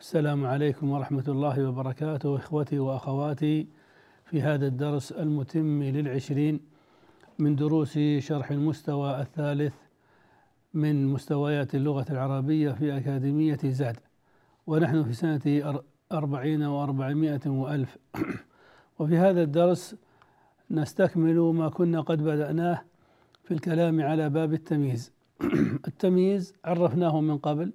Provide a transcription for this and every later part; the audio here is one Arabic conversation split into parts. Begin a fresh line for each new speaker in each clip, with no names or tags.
السلام عليكم ورحمة الله وبركاته إخوتي وأخواتي في هذا الدرس المتم للعشرين من دروس شرح المستوى الثالث من مستويات اللغة العربية في أكاديمية زاد. ونحن في سنة أربعين وأربعمائة وألف. وفي هذا الدرس نستكمل ما كنا قد بدأناه في الكلام على باب التمييز. التمييز عرفناه من قبل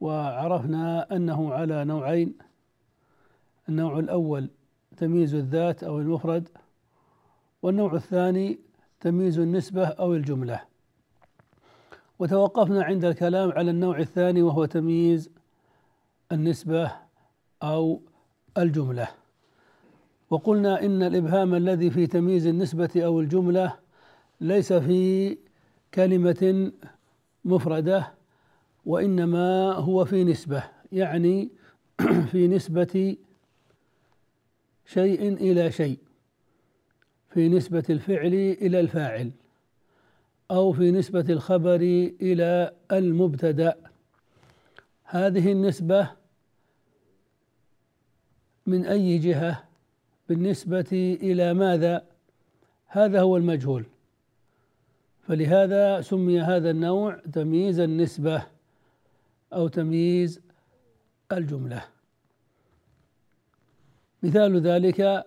وعرفنا أنه على نوعين. النوع الأول تمييز الذات أو المفرد والنوع الثاني تمييز النسبة أو الجملة. وتوقفنا عند الكلام على النوع الثاني وهو تمييز النسبة أو الجملة. وقلنا إن الإبهام الذي في تمييز النسبة أو الجملة ليس في كلمة مفردة وإنما هو في نسبة يعني في نسبة شيء إلى شيء في نسبة الفعل إلى الفاعل أو في نسبة الخبر إلى المبتدأ. هذه النسبة من أي جهة؟ بالنسبة إلى ماذا؟ هذا هو المجهول. فلهذا سمي هذا النوع تمييز النسبة. أو تمييز الجملة. مثال ذلك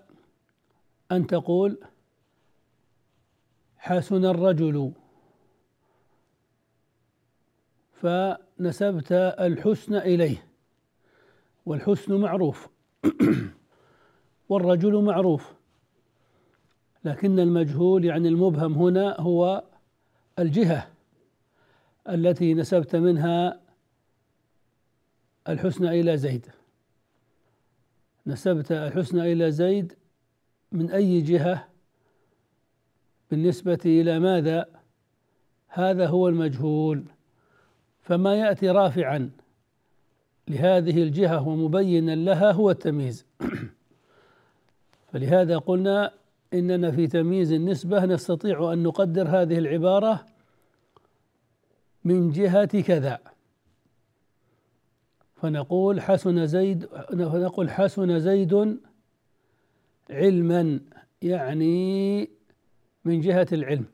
أن تقول حسن الرجل فنسبت الحسن إليه والحسن معروف والرجل معروف. لكن المجهول يعني المبهم هنا هو الجهة التي نسبت منها الحسن إلى زيد. نسبت الحسن إلى زيد من أي جهة؟ بالنسبة إلى ماذا؟ هذا هو المجهول. فما يأتي رافعا لهذه الجهة ومبينا لها هو التمييز. فلهذا قلنا إننا في تمييز النسبة نستطيع أن نقدر هذه العبارة من جهة كذا. فنقول حسن زيد فنقول حسن زيد علما يعني من جهة العلم.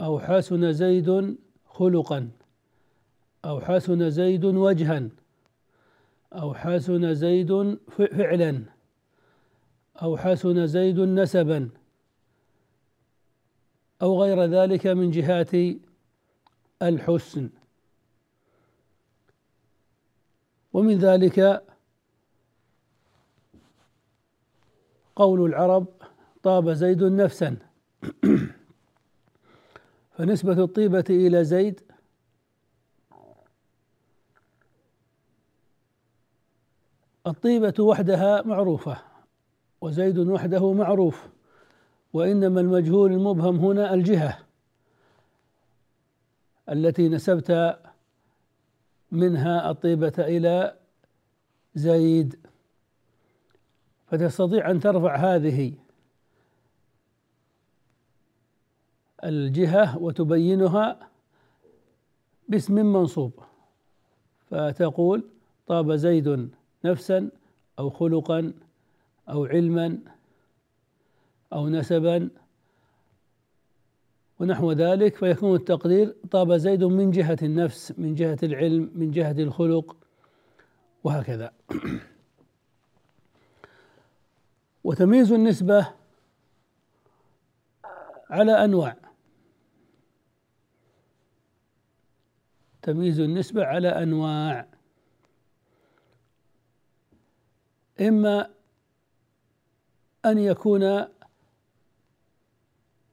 أو حسن زيد خلقا. أو حسن زيد وجها. أو حسن زيد فعلا. أو حسن زيد نسبا. أو غير ذلك من جهات الحسن. ومن ذلك قول العرب طاب زيد نفسا. فنسبة الطيبة إلى زيد الطيبة وحدها معروفة وزيد وحده معروف وإنما المجهول المبهم هنا الجهة التي نسبت منها الطيبة إلى زيد فتستطيع أن ترفع هذه الجهة وتبينها باسم منصوب. فتقول طاب زيد نفسا أو خلقا أو علما أو نسبا ونحو ذلك فيكون التقدير طاب زيد من جهة النفس من جهة العلم من جهة الخلق وهكذا. وتمييز النسبة على أنواع. تمييز النسبة على أنواع. إما أن يكون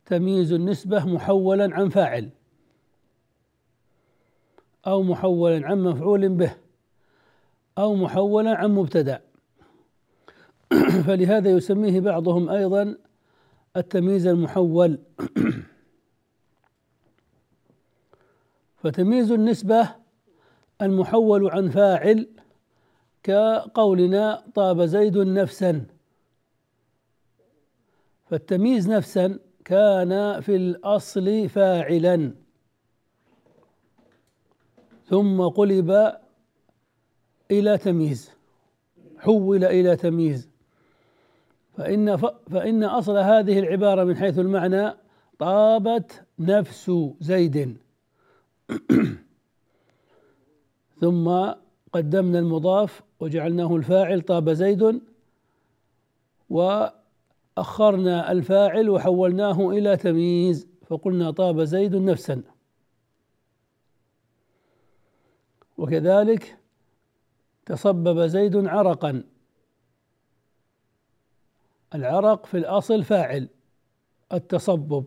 تمييز النسبة محولا عن فاعل أو محولا عن مفعول به أو محولا عن مبتدأ. فلهذا يسميه بعضهم أيضا التمييز المحول. فتمييز النسبة المحول عن فاعل كقولنا طاب زيد نفسا. فالتمييز نفسا كان في الأصل فاعلا. ثم قلب إلى تمييز حول إلى تمييز. فإن فإن أصل هذه العبارة من حيث المعنى طابت نفس زيد. ثم قدمنا المضاف وجعلناه الفاعل طاب زيد وأخرنا الفاعل وحولناه إلى تمييز فقلنا طاب زيد نفسا. وكذلك تصبب زيد عرقا. العرق في الأصل فاعل التصبب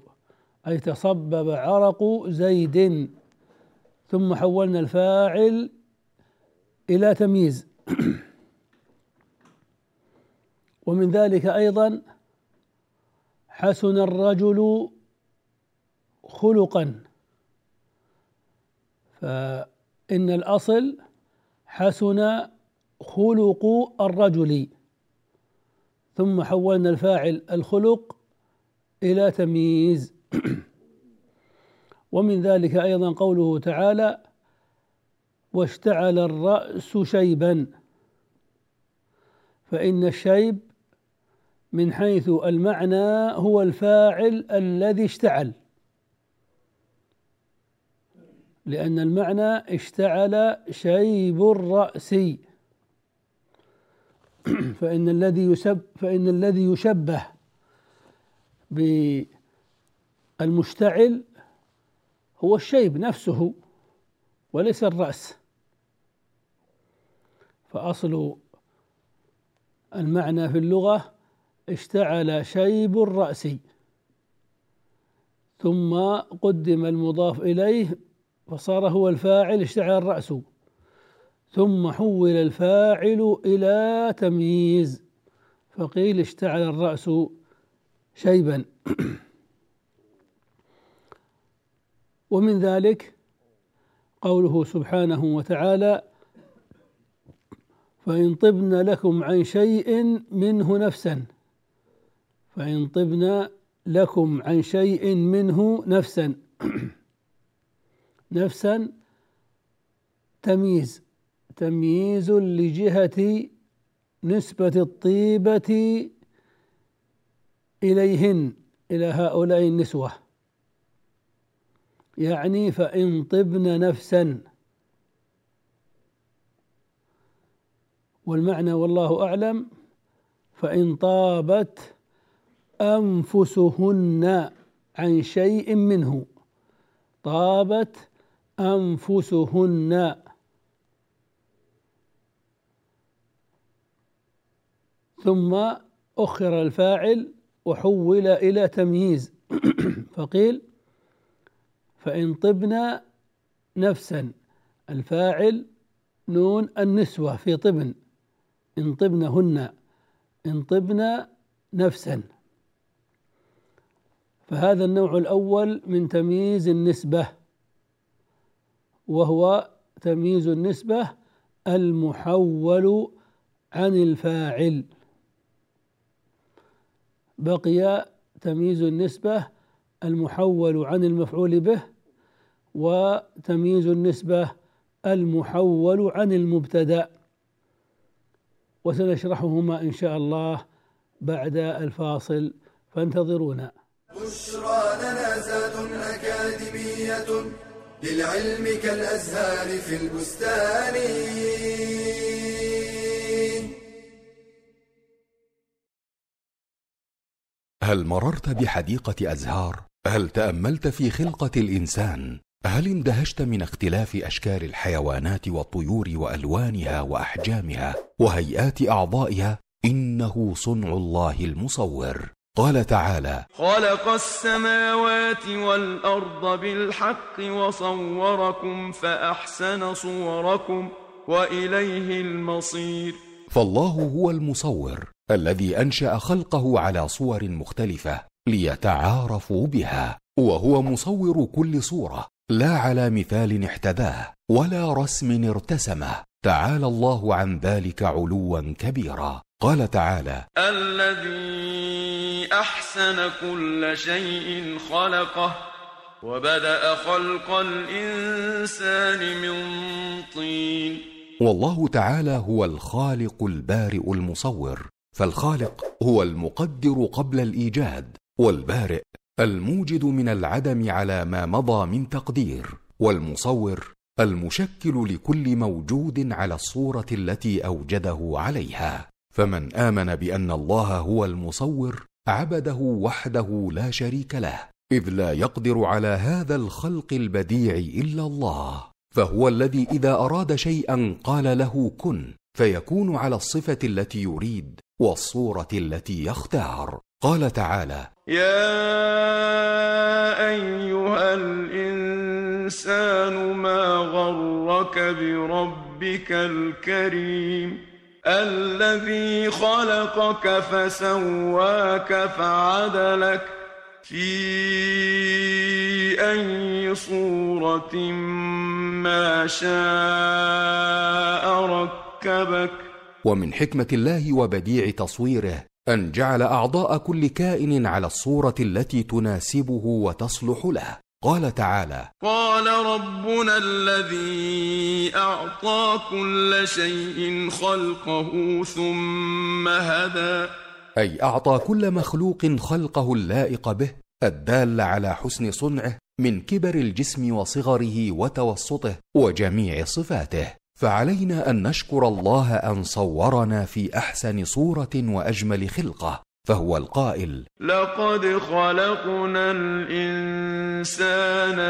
أي تصبب عرق زيد. ثم حولنا الفاعل إلى تمييز. ومن ذلك أيضا حسن الرجل خلقا. فإن الأصل حسن خلق الرجل. ثم حولنا الفاعل الخلق إلى تمييز. ومن ذلك أيضا قوله تعالى واشتعل الرأس شيبا فإن الشيب من حيث المعنى هو الفاعل الذي اشتعل. لأن المعنى اشتعل شيب الرأس. فإن الذي يسب فإن الذي يشبه بالمشتعل هو الشيب نفسه وليس الرأس. فأصل المعنى في اللغة اشتعل شيب الرأس. ثم قدم المضاف إليه فصار هو الفاعل اشتعل الرأس. ثم حول الفاعل إلى تمييز فقيل اشتعل الرأس شيبا. ومن ذلك قوله سبحانه وتعالى فإن طبن لكم عن شيء منه نفسا فإن طبن لكم عن شيء منه نفسا. نفسا تمييز. تمييز لجهة نسبة الطيبة إليهن إلى هؤلاء النسوة. يعني فإن طبن نفسا. والمعنى والله أعلم. فإن طابت أنفسهن عن شيء منه. طابت أنفسهن. ثم أخر الفاعل وحول إلى تمييز. فقيل فإن طبن نفسا. الفاعل نون النسوة في طبن. إن طبنهن. إن طبن نفسا. فهذا النوع الأول من تمييز النسبة وهو تمييز النسبة المحول عن الفاعل. بقي تمييز النسبة المحول عن المفعول به وتمييز النسبة المحول عن المبتدأ. وسنشرحهما إن شاء الله بعد الفاصل فانتظرونا.
بشرى لنا زاد أكاديمية للعلم كالأزهار في البستان
هل مررت بحديقة أزهار؟ هل تأملت في خلقة الإنسان؟ هل اندهشت من اختلاف أشكال الحيوانات والطيور وألوانها وأحجامها وهيئات أعضائها؟ إنه صنع الله المصور قال تعالى
خلق السماوات والأرض بالحق وصوركم فأحسن صوركم وإليه المصير.
فالله هو المصور الذي أنشأ خلقه على صور مختلفة ليتعارفوا بها وهو مصور كل صورة لا على مثال احتذاه ولا رسم ارتسمه. تعالى الله عن ذلك علوا كبيرا. قال تعالى
الذي أحسن كل شيء خلقه وبدأ خلق الإنسان من طين.
والله تعالى هو الخالق البارئ المصور فالخالق هو المقدر قبل الإيجاد والبارئ الموجد من العدم على ما مضى من تقدير والمصور المشكل لكل موجود على الصورة التي أوجده عليها. فمن آمن بأن الله هو المصور عبده وحده لا شريك له إذ لا يقدر على هذا الخلق البديع إلا الله. فهو الذي إذا أراد شيئا قال له كن فيكون على الصفة التي يريد والصورة التي يختار. قال تعالى
يا أيها الإنسان ما غرك بربك الكريم؟ الذي خلقك فسواك فعدلك في أي صورة ما شاء ركبك.
ومن حكمة الله وبديع تصويره أن جعل أعضاء كل كائن على الصورة التي تناسبه وتصلح له. قال تعالى
قال ربنا الذي أعطى كل شيء خلقه ثم هدى.
أي أعطى كل مخلوق خلقه اللائق به الدال على حسن صنعه من كبر الجسم وصغره وتوسطه وجميع صفاته. فعلينا أن نشكر الله أن صورنا في أحسن صورة وأجمل خلقة. فهو القائل.
لقد خلقنا الإنسان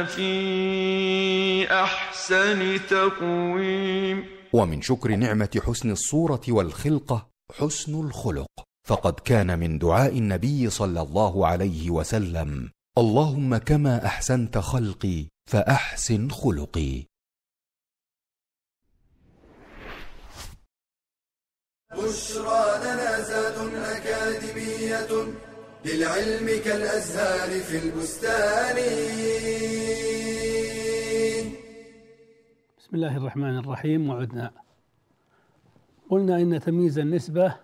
في أحسن تقويم.
ومن شكر نعمة حسن الصورة والخلقة حسن الخلق. فقد كان من دعاء النبي صلى الله عليه وسلم اللهم كما أحسنت خلقي فأحسن خلقي.
بشرى للعلم كالأزهار في البستان.
بسم الله الرحمن الرحيم وعدنا. قلنا إن تمييز النسبة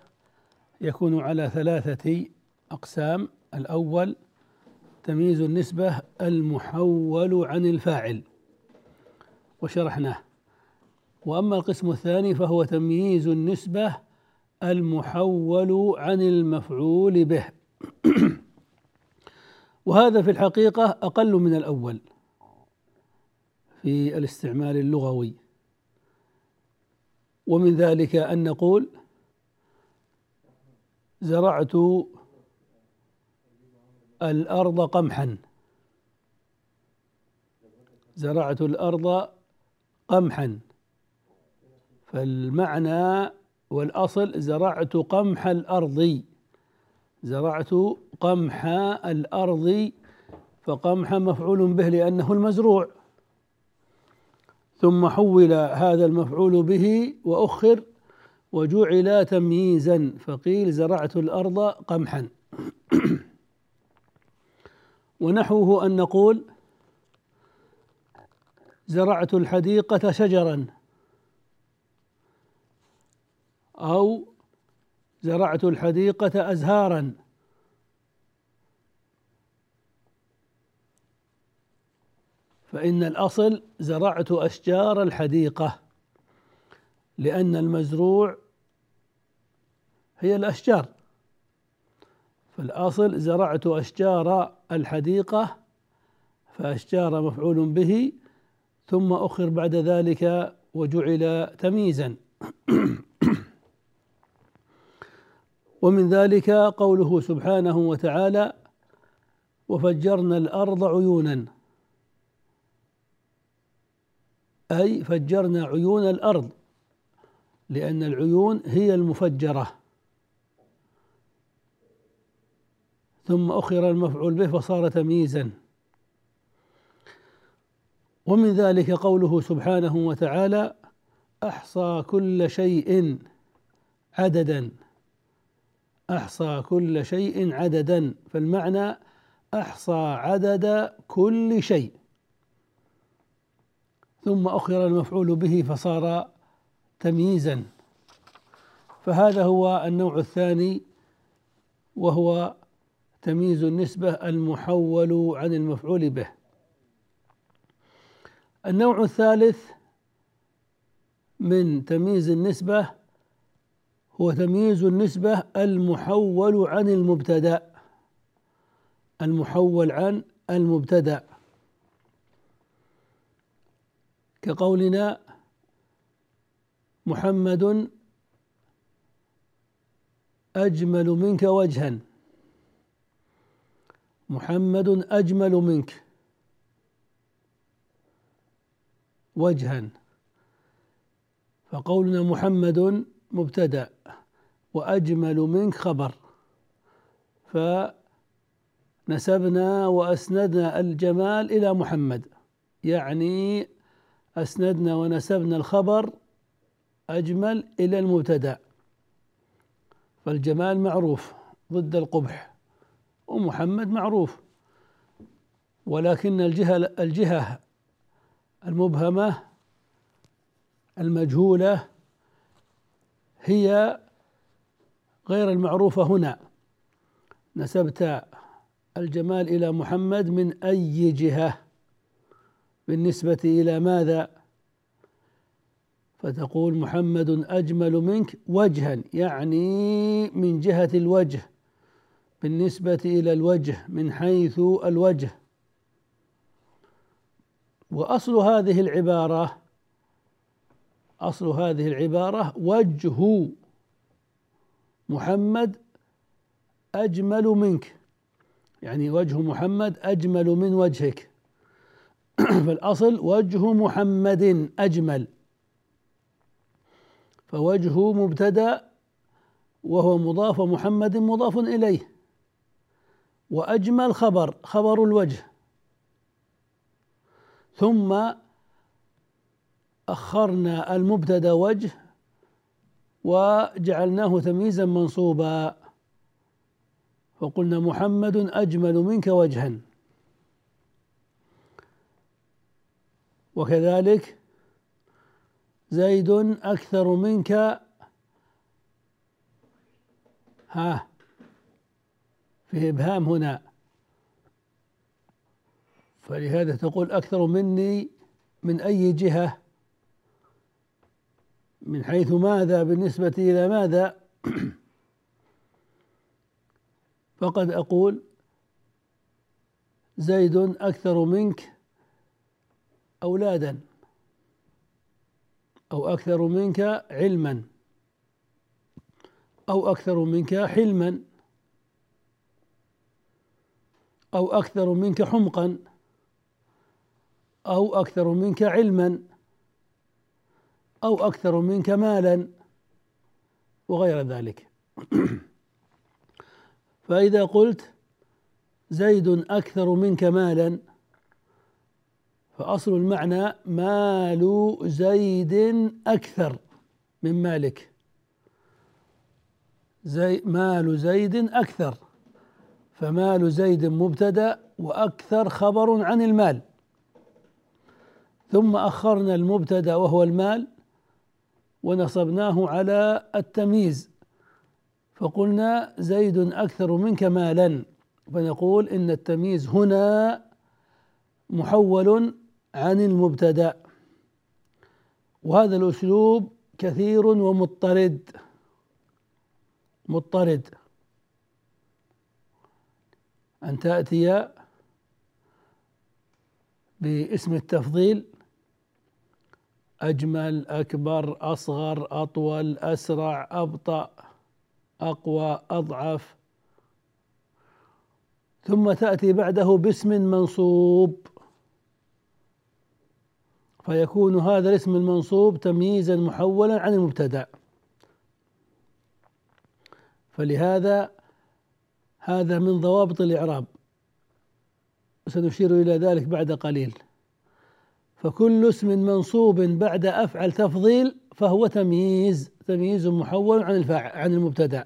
يكون على ثلاثة أقسام. الأول تمييز النسبة المحول عن الفاعل وشرحناه. وأما القسم الثاني فهو تمييز النسبة المحول عن المفعول به. وهذا في الحقيقة أقل من الأول في الاستعمال اللغوي. ومن ذلك أن نقول زرعت الأرض قمحا. زرعت الأرض قمحا. فالمعنى والأصل زرعت قمح الأرض. زرعت قمح الأرض فقمح مفعول به لأنه المزروع. ثم حول هذا المفعول به وأخر وجعل تمييزا فقيل زرعت الأرض قمحا. ونحوه أن نقول زرعت الحديقة شجرا. أو زرعت الحديقة أزهارا. فإن الأصل زرعت أشجار الحديقة لأن المزروع هي الأشجار. فالأصل زرعت أشجار الحديقة فأشجار مفعول به ثم أخر بعد ذلك وجعل تمييزا. ومن ذلك قوله سبحانه وتعالى وفجرنا الأرض عيونا. أي فجرنا عيون الأرض لأن العيون هي المفجرة. ثم أخر المفعول به فصار تمييزا. ومن ذلك قوله سبحانه وتعالى أحصى كل شيء عددا. أحصى كل شيء عددا فالمعنى أحصى عدد كل شيء. ثم أخر المفعول به فصار تمييزا. فهذا هو النوع الثاني وهو تمييز النسبة المحول عن المفعول به. النوع الثالث من تمييز النسبة هو تمييز النسبة المحول عن المبتدأ. المحول عن المبتدأ. كقولنا محمد أجمل منك وجها. محمد أجمل منك وجها. فقولنا محمد مبتدأ وأجمل منك خبر. ف نسبنا وأسندنا الجمال إلى محمد. يعني أسندنا ونسبنا الخبر أجمل إلى المبتدأ. فالجمال معروف ضد القبح ومحمد معروف. ولكن الجهة الجهة المبهمة المجهولة هي غير المعروفة هنا. نسبت الجمال إلى محمد من أي جهة؟ بالنسبة إلى ماذا؟ فتقول محمد أجمل منك وجها يعني من جهة الوجه. بالنسبة إلى الوجه من حيث الوجه. وأصل هذه العبارة أصل هذه العبارة وجه محمد أجمل منك. يعني وجه محمد أجمل من وجهك. فالأصل وجه محمد أجمل. فوجهه مبتدأ وهو مضاف محمد مضاف إليه. وأجمل خبر خبر الوجه. ثم أخرنا المبتدأ وجه وجعلناه تمييزا منصوبا. فقلنا محمد أجمل منك وجها. وكذلك زيد أكثر منك. ها في إبهام هنا. فلهذا تقول أكثر مني من أي جهة؟ من حيث ماذا بالنسبة إلى ماذا؟ فقد أقول زيد أكثر منك أولادا أو أكثر منك علما أو أكثر منك حلما أو أكثر منك حمقا أو أكثر منك علما أو أكثر منك مالا وغير ذلك. فإذا قلت زيد أكثر منك مالا فأصل المعنى مال زيد أكثر من مالك. زي مال زيد أكثر فمال زيد مبتدأ وأكثر خبر عن المال. ثم أخرنا المبتدأ وهو المال ونصبناه على التمييز. فقلنا زيد أكثر منك مالا. فنقول إن التمييز هنا محول عن المبتدأ. وهذا الأسلوب كثير ومضطرد. مضطرد. أن تأتي باسم التفضيل. أجمل أكبر أصغر أطول أسرع أبطأ أقوى أضعف. ثم تأتي بعده باسم منصوب. فيكون هذا الاسم المنصوب تمييزا محولا عن المبتدأ. فلهذا هذا من ضوابط الإعراب. سنشير إلى ذلك بعد قليل. فكل اسم منصوب بعد أفعل تفضيل فهو تمييز تمييز محول عن الفاعل عن المبتدأ.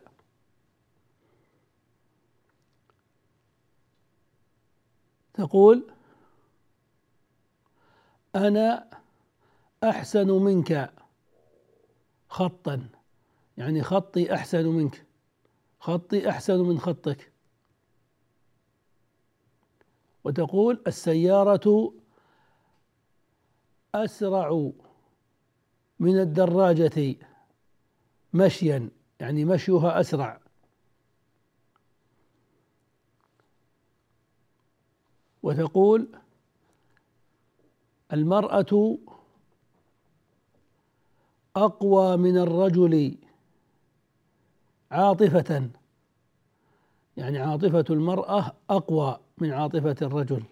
تقول أنا أحسن منك خطا. يعني خطي أحسن منك. خطي أحسن من خطك. وتقول السيارة أسرع من الدراجة مشيا يعني مشيها أسرع. وتقول المرأة أقوى من الرجل عاطفة يعني عاطفة المرأة أقوى من عاطفة الرجل.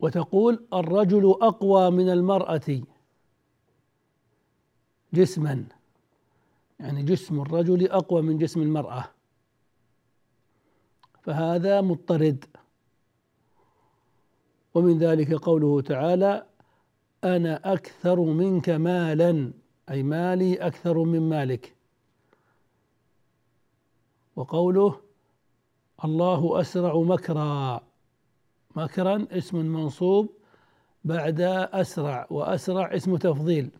وتقول الرجل أقوى من المرأة جسما. يعني جسم الرجل أقوى من جسم المرأة. فهذا مضطرد. ومن ذلك قوله تعالى أنا أكثر منك مالا. أي مالي أكثر من مالك. وقوله الله أسرع مكرا. مكرا اسم منصوب بعد أسرع وأسرع اسم تفضيل.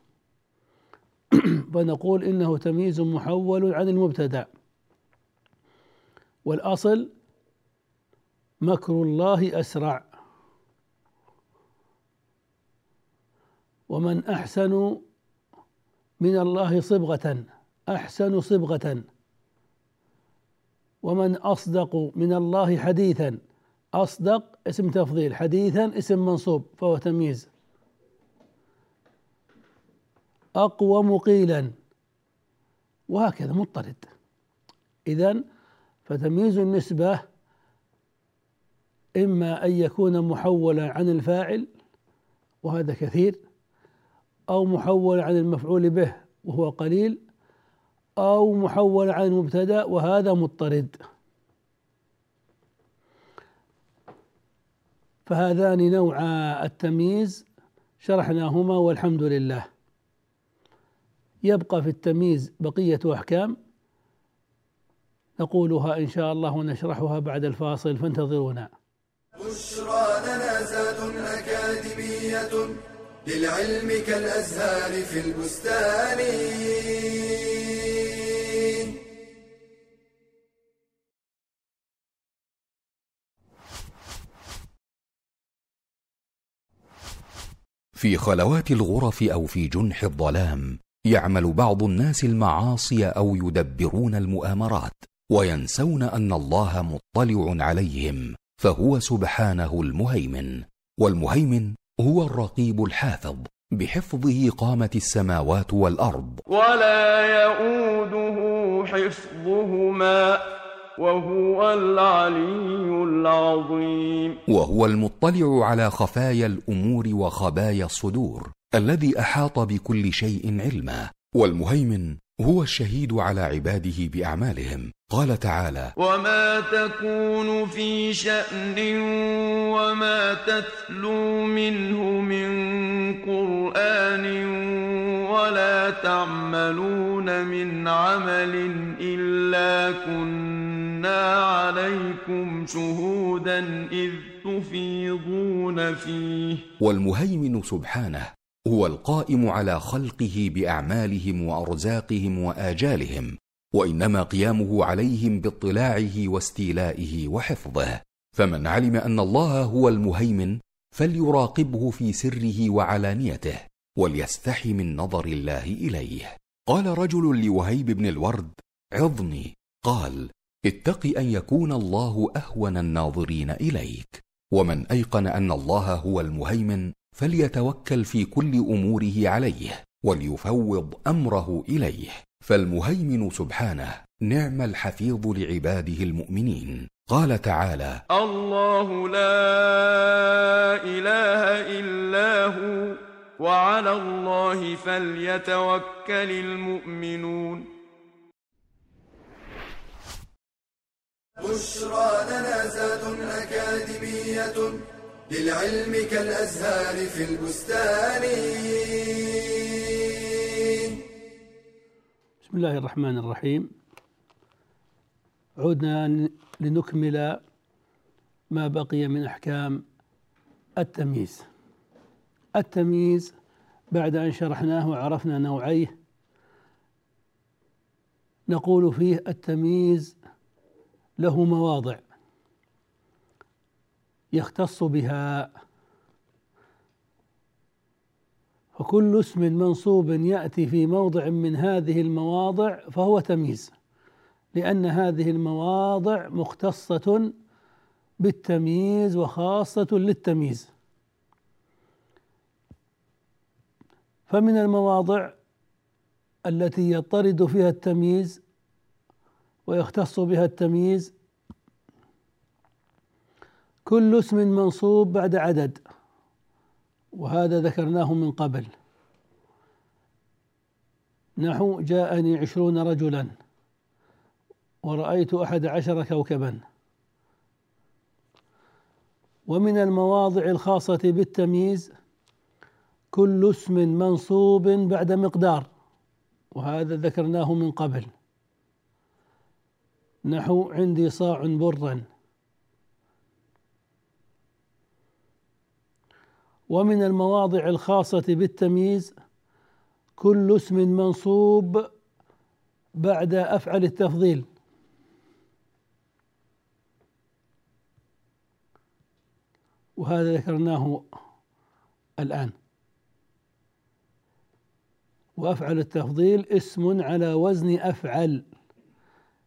فنقول إنه تمييز محول عن المبتدأ. والأصل مكر الله أسرع. ومن أحسن من الله صبغة أحسن صبغة. ومن أصدق من الله حديثا. أصدق اسم تفضيل حديثا اسم منصوب فهو تمييز. أقوم قيلا. وهكذا مضطرد. اذا فتمييز النسبة إما أن يكون محولا عن الفاعل وهذا كثير أو محول عن المفعول به وهو قليل أو محول عن المبتدأ وهذا مضطرد. فهذان نوعا التمييز شرحناهما والحمد لله. يبقى في التمييز بقية أحكام نقولها إن شاء الله ونشرحها بعد الفاصل فانتظرونا
بشرى لنا زاد أكاديمية للعلم كالأزهار في البستان.
في خلوات الغرف أو في جنح الظلام يعمل بعض الناس المعاصي أو يدبرون المؤامرات وينسون أن الله مطلع عليهم فهو سبحانه المهيمن والمهيمن هو الرقيب الحافظ بحفظه قامت السماوات والأرض.
ولا يئوده حفظهما. وهو العلي العظيم.
وهو المطلع على خفايا الأمور وخبايا الصدور الذي أحاط بكل شيء علما والمهيمن هو الشهيد على عباده بأعمالهم. قال تعالى
وما تكون في شأن وما تتلو منه من قرآن ولا تعملون من عمل إلا كنا عليكم شهودا إذ تفيضون فيه.
والمهيمن سبحانه هو القائم على خلقه بأعمالهم وأرزاقهم وآجالهم. وإنما قيامه عليهم باطلاعه واستيلائه وحفظه. فمن علم أن الله هو المهيمن فليراقبه في سره وعلانيته وليستحي من نظر الله إليه. قال رجل لوهيب بن الورد عظني. قال اتق أن يكون الله أهون الناظرين إليك. ومن أيقن أن الله هو المهيمن فليتوكل في كل أموره عليه وليفوض أمره إليه. فالمهيمن سبحانه نعم الحفيظ لعباده المؤمنين. قال تعالى
الله لا إله إلا هو وعلى الله فليتوكل المؤمنون.
بشرى لنا زاد أكاديمية للعلم كالأزهار في البستان.
بسم الله الرحمن الرحيم. عدنا لنكمل ما بقي من أحكام التمييز. التمييز بعد أن شرحناه وعرفنا نوعيه نقول فيه التمييز له مواضع يختص بها فكل اسم منصوب يأتي في موضع من هذه المواضع فهو تمييز لأن هذه المواضع مختصة بالتمييز وخاصة للتمييز. فمن المواضع التي يطرد فيها التمييز ويختص بها التمييز كل اسم منصوب بعد عدد. وهذا ذكرناه من قبل. نحو جاءني عشرون رجلا ورأيت أحد عشر كوكبا. ومن المواضع الخاصة بالتمييز كل اسم منصوب بعد مقدار وهذا ذكرناه من قبل. نحو عندي صاع برا. ومن المواضع الخاصة بالتمييز كل اسم منصوب بعد أفعل التفضيل. وهذا ذكرناه الآن. وأفعل التفضيل اسم على وزن أفعل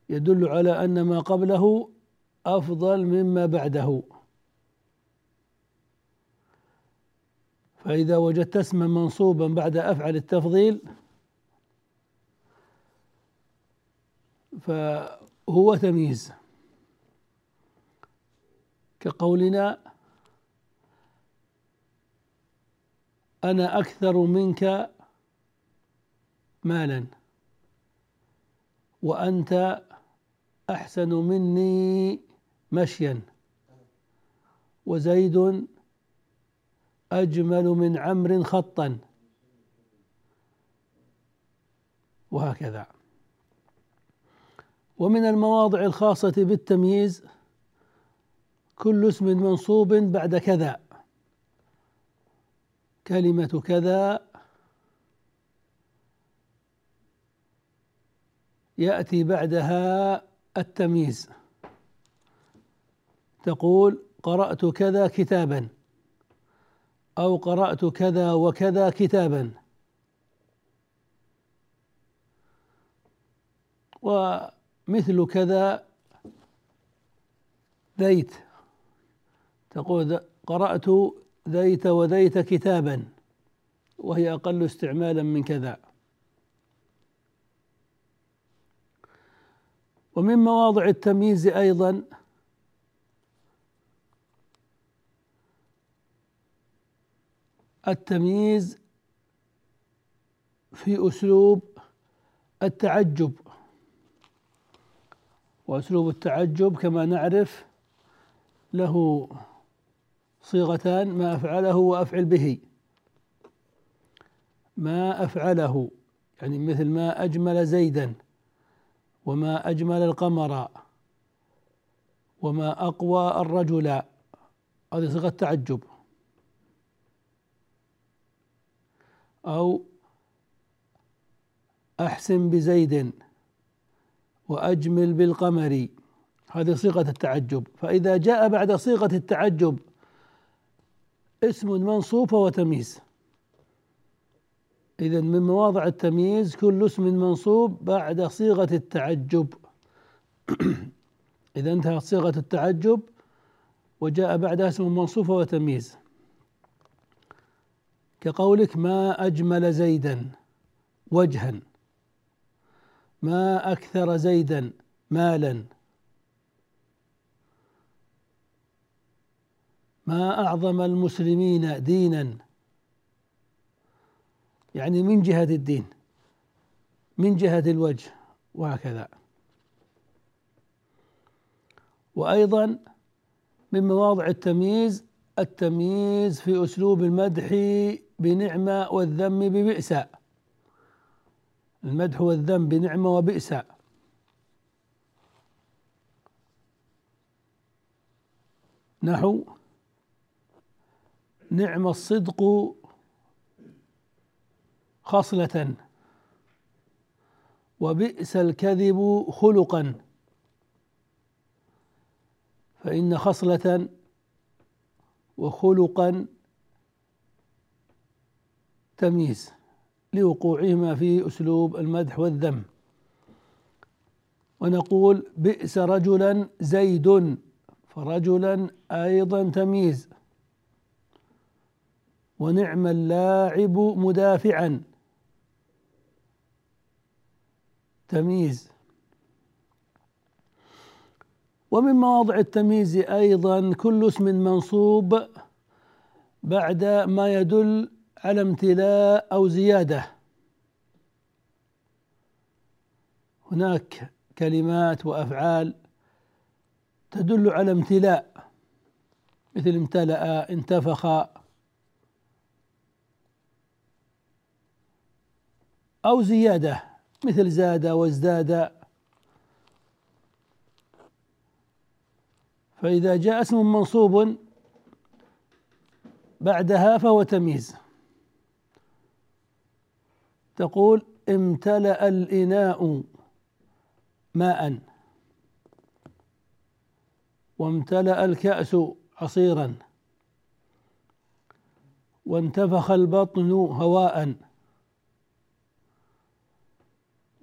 يدل على أن ما قبله أفضل مما بعده. فإذا وجدت اسما منصوبا بعد أفعل التفضيل فهو تمييز. كقولنا أنا أكثر منك مالا وأنت أحسن مني مشيا وزيد أجمل من عمر خطا. وهكذا. ومن المواضع الخاصة بالتمييز كل اسم منصوب بعد كذا. كلمة كذا يأتي بعدها التمييز. تقول قرأت كذا كتابا. أو قرأت كذا وكذا كتابا. ومثل كذا ذيت. تقول قرأت ذيت وذيت كتابا وهي أقل استعمالا من كذا. ومن مواضع التمييز أيضا التمييز في أسلوب التعجب. وأسلوب التعجب كما نعرف له صيغتان ما أفعله وأفعل به. ما أفعله يعني مثل ما أجمل زيدا وما أجمل القمر وما أقوى الرجل. هذه صيغة تعجب أو أحسن بزيد وأجمل بالقمر. هذه صيغة التعجب. فإذا جاء بعد صيغة التعجب اسم منصوب فهو تمييز. إذا من مواضع التمييز كل اسم منصوب بعد صيغة التعجب. إذا انتهت صيغة التعجب وجاء بعدها اسم منصوب فهو تمييز. كقولك ما أجمل زيدا وجها. ما أكثر زيدا مالا. ما أعظم المسلمين دينا. يعني من جهة الدين؟ من جهة الوجه وهكذا. وأيضا من مواضع التمييز التمييز في أسلوب المدح بنعمة والذم ببئس. المدح والذم بنعمة وبئس. نحو نعم الصدق خصلة وبئس الكذب خلقا. فإن خصلة وخلقا تمييز لوقوعهما في أسلوب المدح والذم. ونقول بئس رجلا زيد فرجلا أيضا تمييز. ونعم اللاعب مدافعا. تمييز. ومن مواضع التمييز أيضا كل اسم منصوب بعد ما يدل على امتلاء أو زيادة. هناك كلمات وأفعال تدل على امتلاء مثل امتلأ انتفخ. أو زيادة مثل زاد وازداد. فإذا جاء اسم منصوب بعدها فهو تمييز. تقول امتلأ الإناء ماء. وامتلأ الكأس عصيرا. وانتفخ البطن هواء.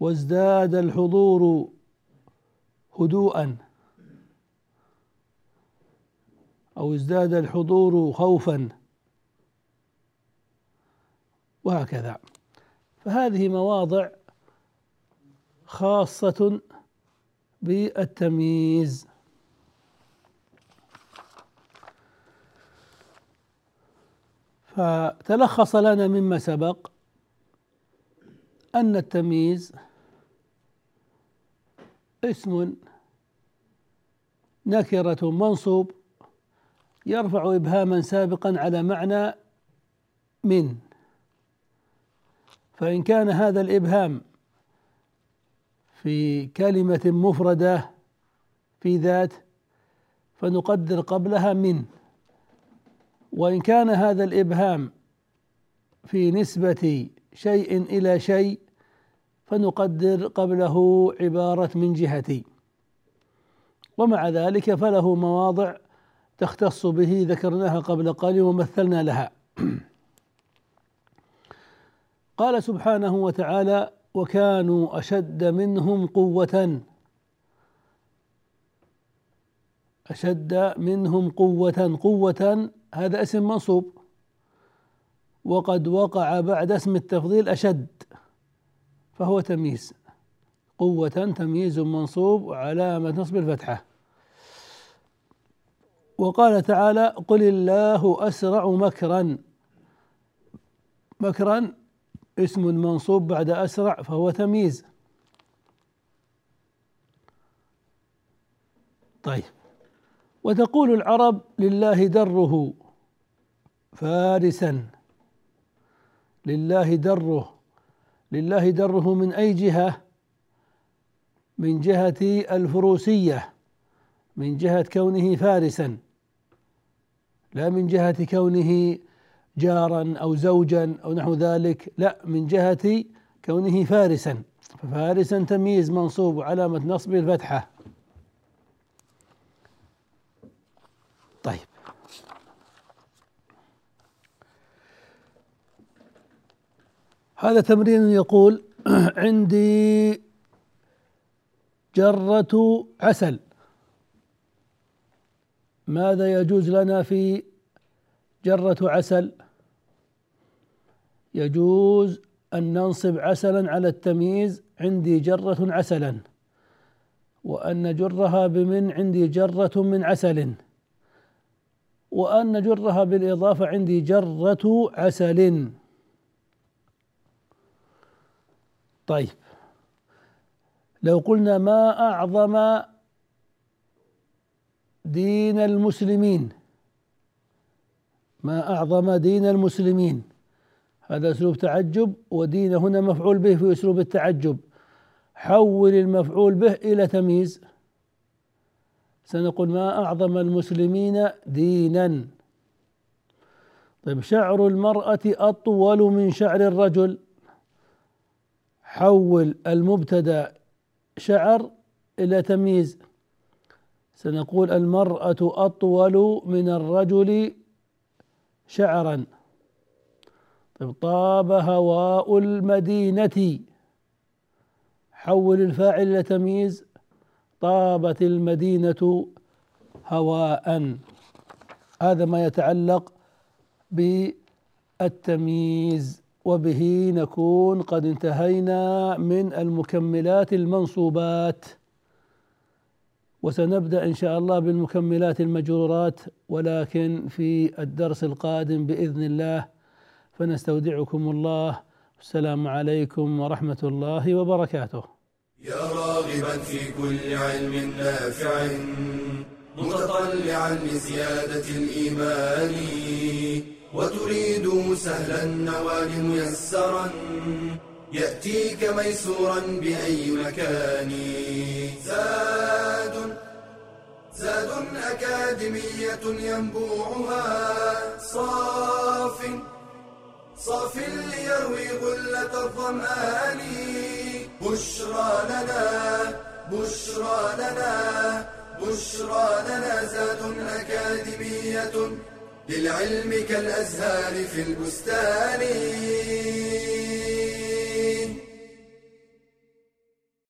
وازداد الحضور هدوءا. أو ازداد الحضور خوفا. وهكذا. فهذه مواضع خاصة بالتمييز. فتلخص لنا مما سبق أن التمييز اسم نكرة منصوب يرفع إبهاما سابقا على معنى من. فإن كان هذا الإبهام في كلمة مفردة في ذات فنقدر قبلها من. وإن كان هذا الإبهام في نسبة شيء إلى شيء فنقدر قبله عبارة من جهتي. ومع ذلك فله مواضع تختص به ذكرناها قبل قليل ومثلنا لها. قال سبحانه وتعالى وكانوا أشد منهم قوة. أشد منهم قوة قوة هذا اسم منصوب. وقد وقع بعد اسم التفضيل أشد فهو تمييز. قوة تمييز منصوب وعلامة نصب الفتحة. وقال تعالى قل الله أسرع مكرا. مكرا اسم منصوب بعد أسرع فهو تمييز. طيب. وتقول العرب لله دره فارسا. لله دره. لله دره من أي جهة؟ من جهة الفروسية. من جهة كونه فارسا. لا من جهة كونه جارا أو زوجا أو نحو ذلك لا من جهة كونه فارسا. ففارسا تمييز منصوب وعلامة نصبه الفتحة. طيب. هذا تمرين يقول عندي جرة عسل. ماذا يجوز لنا في جرة عسل. يجوز أن ننصب عسلا على التمييز عندي جرة عسلا وأن نجرها بمن عندي جرة من عسل وأن نجرها بالإضافة عندي جرة عسل. طيب لو قلنا ما أعظم دين المسلمين؟ ما أعظم دين المسلمين. هذا أسلوب تعجب ودين هنا مفعول به في أسلوب التعجب. حول المفعول به إلى تمييز. سنقول ما أعظم المسلمين دينا. طيب شعر المرأة أطول من شعر الرجل. حول المبتدأ شعر إلى تمييز. سنقول المرأة أطول من الرجل شعرا. طيب طاب هواء المدينة. حول الفاعل إلى تمييز. طابت المدينة هواء. هذا ما يتعلق بالتمييز وبه نكون قد انتهينا من المكملات المنصوبات. وسنبدأ إن شاء الله بالمكملات المجرورات ولكن في الدرس القادم بإذن الله فنستودعكم الله. السلام عليكم ورحمة الله وبركاته.
يا راغبا في كل علم نافع متطلعا لزيادة الإيمان وتريد سهلا النوال ميسرا يأتيك ميسورا بأي مكان. زاد زاد أكاديمية ينبوعها. صاف صاف ليروي غلة الظمآن. بشرى لنا بشرى لنا بشرى لنا زاد أكاديمية للعلم كالأزهار في البستان.